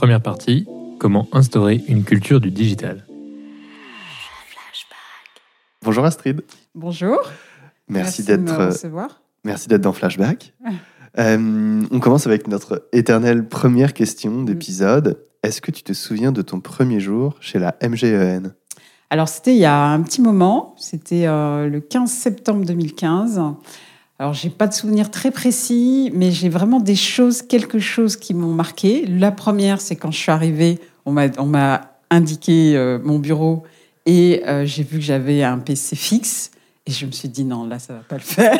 Première partie, comment instaurer une culture du digital. Bonjour Astrid. Bonjour. Merci, de d'être merci dans Flashback. Euh, on commence avec notre éternelle première question d'épisode. Est-ce que tu te souviens de ton premier jour chez la MGEN Alors, c'était il y a un petit moment, c'était euh, le 15 septembre 2015. Alors, j'ai pas de souvenir très précis, mais j'ai vraiment des choses, quelque chose qui m'ont marqué. La première, c'est quand je suis arrivée, on m'a, on m'a indiqué euh, mon bureau et euh, j'ai vu que j'avais un PC fixe. Et je me suis dit, non, là, ça va pas le faire.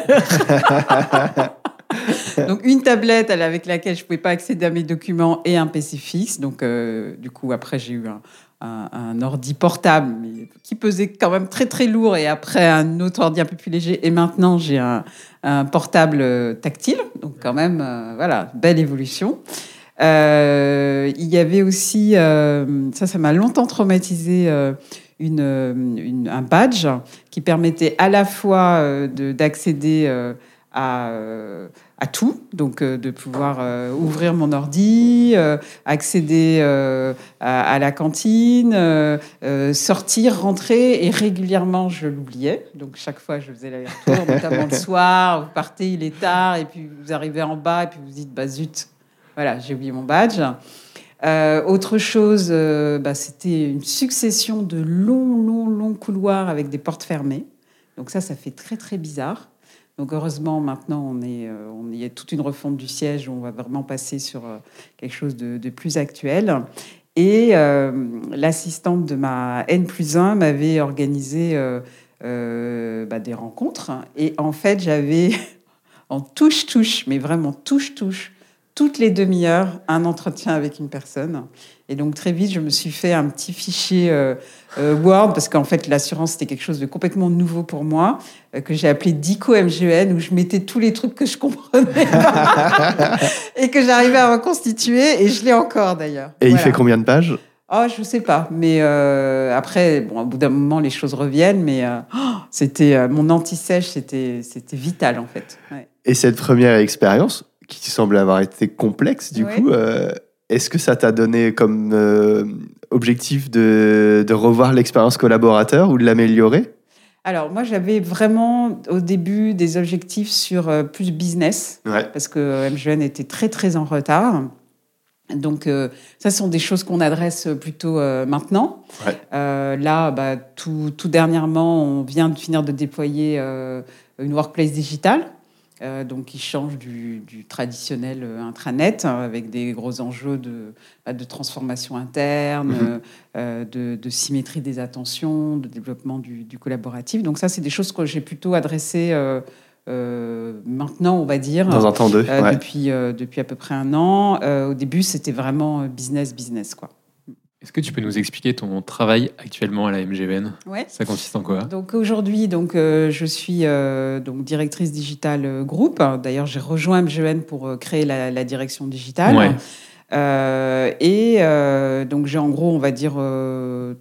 Donc, une tablette avec laquelle je pouvais pas accéder à mes documents et un PC fixe. Donc, euh, du coup, après, j'ai eu un, un- un ordi portable qui pesait quand même très, très lourd. Et après, un autre ordi un peu plus léger. Et maintenant, j'ai un, un portable euh, tactile. Donc, quand même, euh, voilà, belle évolution. Euh, il y avait aussi, euh, ça, ça m'a longtemps traumatisé, euh, une, euh, une- un badge qui permettait à la fois de- d'accéder à, euh, à tout, donc euh, de pouvoir euh, ouvrir mon ordi, accéder à, la cantine, sortir, rentrer, et régulièrement je l'oubliais. Donc chaque fois je faisais l'aller-retour, notamment le soir, vous partez, il est tard, et puis vous arrivez en bas, et puis vous dites, bah zut, voilà, j'ai oublié mon badge. Autre chose, bah, c'était une succession de longs, longs, longs couloirs avec des portes fermées. Donc ça, ça fait très, très bizarre. Donc heureusement, maintenant, on est, euh, on y a toute une refonte du siège où on va vraiment passer sur euh, quelque chose de, plus actuel. Et euh, l'assistante de ma N plus 1 m'avait organisé bah, des rencontres. Et en fait, j'avais en touche-touche, mais vraiment touche-touche, toutes les demi-heures, un entretien avec une personne. Et donc très vite, je me suis fait un petit fichier euh, euh, Word, parce qu'en fait, l'assurance, c'était quelque chose de complètement nouveau pour moi, euh, que j'ai appelé Dico MGN, où je mettais tous les trucs que je comprenais pas et que j'arrivais à reconstituer, et je l'ai encore d'ailleurs. Et il fait combien de pages? Oh, je sais pas, mais après, bon, au bout d'un moment, les choses reviennent, mais oh, c'était mon anti-sèche, c'était c'était vital en fait. Ouais. Et cette première expérience, qui semble avoir été complexe du Ouais. coup, euh, est-ce que ça t'a donné comme euh, objectif de, de revoir l'expérience collaborateur ou de l'améliorer? Alors moi, j'avais vraiment au début des objectifs sur euh, plus business, Ouais. parce que MGN était très très en retard. Donc euh, ça, ce sont des choses qu'on adresse plutôt euh, maintenant. Ouais. Euh, là, bah, tout, tout dernièrement, on vient de finir de déployer euh, une workplace digitale. Euh, donc, qui change du, du traditionnel euh, intranet hein, avec des gros enjeux de, bah, de transformation interne, Mhm. euh, de, de symétrie des attentions, de développement du, du collaboratif. Donc, ça, c'est des choses que j'ai plutôt adressées maintenant, on va dire. Dans un temps deux ouais. depuis, depuis à peu près un an. Au début, c'était vraiment business, business. Quoi. Est-ce que tu peux nous expliquer ton travail actuellement à la MGN Ouais. Ça consiste en quoi? Donc aujourd'hui, donc euh, je suis euh, donc directrice digitale euh, groupe. D'ailleurs, j'ai rejoint MGN pour euh, créer la, la direction digitale. Ouais. Et donc j'ai en gros, on va dire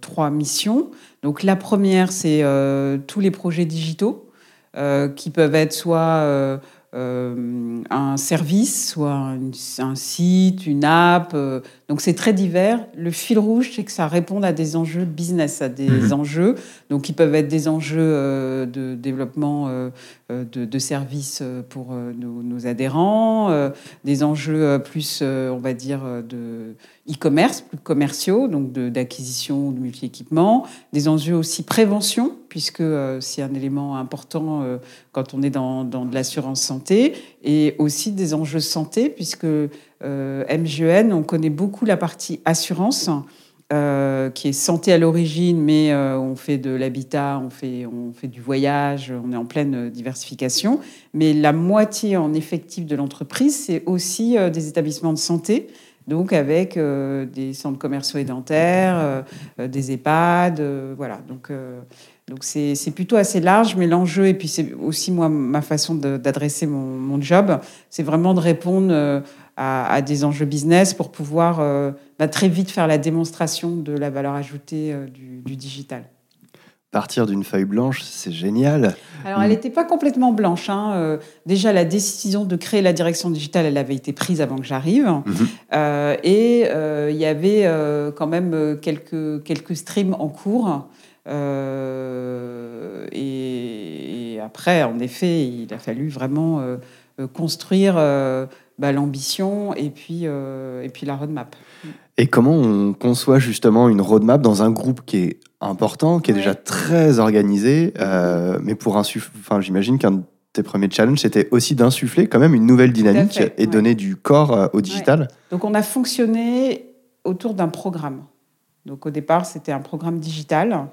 trois missions. Donc la première, c'est tous les projets digitaux qui peuvent être soit un service, soit un, un site, une app. euh, donc c'est très divers. Le fil rouge, c'est que ça répond à des enjeux business, à des Mhm. enjeux donc qui peuvent être des enjeux euh, de développement euh, euh, de, de services euh, pour euh, nos, nos adhérents, euh, des enjeux euh, plus, euh, on va dire, euh, de e-commerce, plus commerciaux, donc de- d'acquisition de multi-équipements, des enjeux aussi prévention, puisque euh, c'est un élément important euh, quand on est dans, dans de l'assurance santé, et aussi des enjeux santé, puisque euh, MGN, on connaît beaucoup la partie assurance, euh, qui est santé à l'origine, mais on fait de l'habitat, on fait, on fait du voyage, on est en pleine diversification. Mais la moitié en effectif de l'entreprise, c'est aussi des établissements de santé, donc avec euh, des centres commerciaux et dentaires, euh, euh, des EHPAD, voilà. Donc donc c'est plutôt assez large, mais l'enjeu, et puis c'est aussi moi ma façon d'adresser mon, job, c'est vraiment de répondre à, des enjeux business pour pouvoir bah, très vite faire la démonstration de la valeur ajoutée du digital. Partir d'une feuille blanche, c'est génial. Alors, elle n'était pas complètement blanche. hein. Euh, déjà, la décision de créer la direction digitale, elle avait été prise avant que j'arrive. Mhm. Euh, et euh, il y avait quand même quelques, quelques streams en cours. Et, et après, en effet, il a fallu vraiment construire bah, l'ambition et, puis euh, et puis la roadmap. Et comment on conçoit justement une roadmap dans un groupe qui est important, qui est Ouais. déjà très organisé, euh, mais pour insuffler, enfin, j'imagine qu'un de tes premiers challenges, c'était aussi d'insuffler quand même une nouvelle dynamique fait, et ouais. donner du corps euh, au digital. Donc, on a fonctionné autour d'un programme. Donc, au départ, c'était un programme digital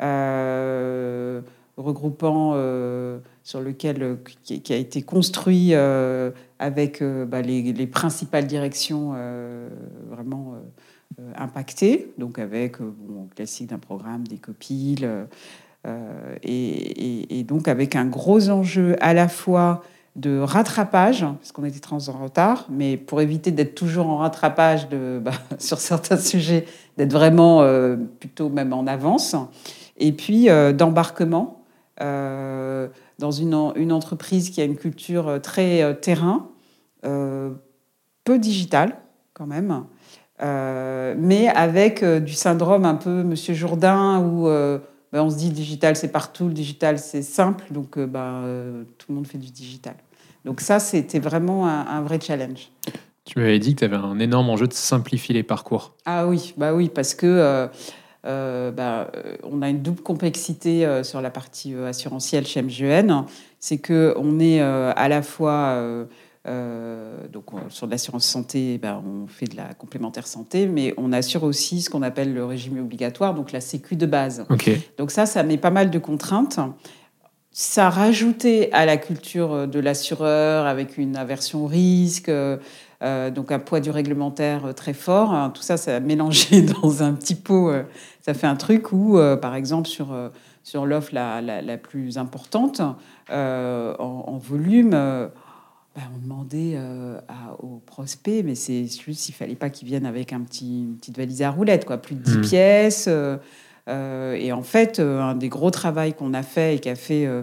euh, regroupant euh, sur lequel euh, qui, a été construit euh, avec bah, les, les principales directions vraiment impactées. Donc, avec bon, classique d'un programme, des copiles. et, donc, avec un gros enjeu à la fois de rattrapage, parce qu'on était très en retard, mais pour éviter d'être toujours en rattrapage de, bah, sur certains sujets, d'être vraiment plutôt même en avance, et puis d'embarquement dans une, en- une entreprise qui a une culture euh, très euh, terrain, euh, peu digitale quand même, euh, mais avec euh, du syndrome un peu Monsieur Jourdain où euh, ben, on se dit digital c'est partout, le digital c'est simple, donc euh, ben, euh, tout le monde fait du digital. Donc ça, c'était vraiment un, un vrai challenge. Tu m'avais dit que tu avais un énorme enjeu de simplifier les parcours. Ah oui, bah oui, parce que euh, euh, bah, euh, on a une double complexité euh, sur la partie euh, assurantielle chez MGN. C'est que on est euh, à la fois euh, euh, donc on- sur l'assurance santé, bah, on fait de la complémentaire santé, mais on assure aussi ce qu'on appelle le régime obligatoire, donc la sécu de base. Donc ça, ça met pas mal de contraintes. Ça rajoutait à la culture de l'assureur avec une aversion au risque, euh, euh, donc un poids du réglementaire euh, très fort. Hein, Tout ça, ça a mélangé dans un petit pot. euh, ça fait un truc où, par exemple, sur, sur l'offre la, la, la plus importante, en, en volume, bah, on demandait à- aux prospects, mais c'est juste, il fallait pas qu'ils viennent avec un petit, une petite valise à roulettes, quoi, plus de 10 Mhm. pièces. euh, et en fait, euh, un des gros travaux qu'on a fait et qu'a fait euh,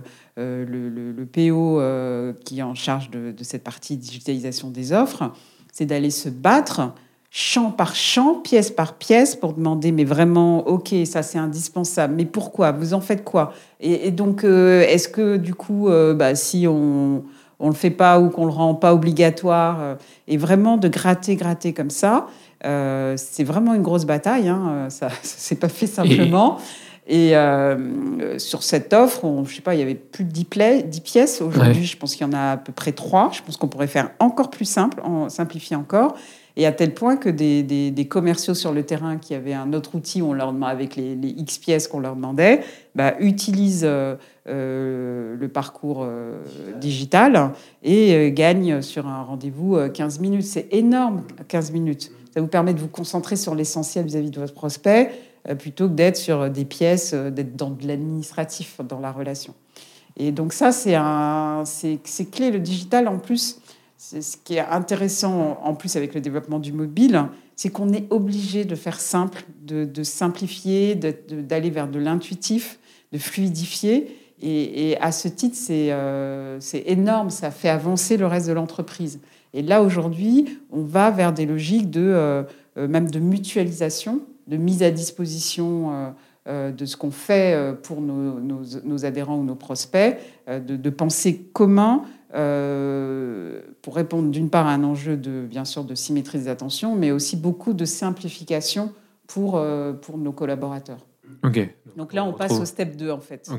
le, le- le PO euh, qui est en charge de, de cette partie digitalisation des offres, c'est d'aller se battre champ par champ, pièce par pièce, pour demander, mais vraiment, ok, ça c'est indispensable, mais pourquoi Vous en faites quoi? Et, et donc, euh, est-ce que du coup, euh, bah, si on on le fait pas ou qu'on le rend pas obligatoire, euh, et vraiment de gratter, gratter comme ça, euh, c'est vraiment une grosse bataille. Hein, euh, ça, c'est pas fait simplement. Et euh, sur cette offre, on, je sais pas, il y avait plus de 10, pla- 10 pièces. Aujourd'hui, Ouais. je pense qu'il y en a à peu près 3. Je pense qu'on pourrait faire encore plus simple, en simplifier encore. Et à tel point que des, des- des commerciaux sur le terrain qui avaient un autre outil, on leur demandait, avec les, les X pièces qu'on leur demandait, bah, utilisent euh, euh, le parcours euh, digital et euh, gagnent sur un rendez-vous euh, 15 minutes. C'est énorme, 15 minutes. Ça vous permet de vous concentrer sur l'essentiel vis-à-vis de votre prospect euh, plutôt que d'être sur des pièces, euh, d'être dans de l'administratif dans la relation. Et donc ça, c'est un, c'est clé. Le digital, en plus, c'est ce qui est intéressant en plus avec le développement du mobile, c'est qu'on est obligé de faire simple, de, simplifier, de- d'aller vers de l'intuitif, de fluidifier. Et, à ce titre, c'est euh, c'est énorme, ça fait avancer le reste de l'entreprise. Et là, aujourd'hui, on va vers des logiques de, euh, euh, même de mutualisation, de mise à disposition euh, euh, de ce qu'on fait euh, pour nos, nos- nos adhérents ou nos prospects, euh, de, de penser commun euh, pour répondre d'une part à un enjeu de, bien sûr, de symétrie des attentions, mais aussi beaucoup de simplification pour, euh, pour nos collaborateurs. Donc là, on passe au step 2, en fait.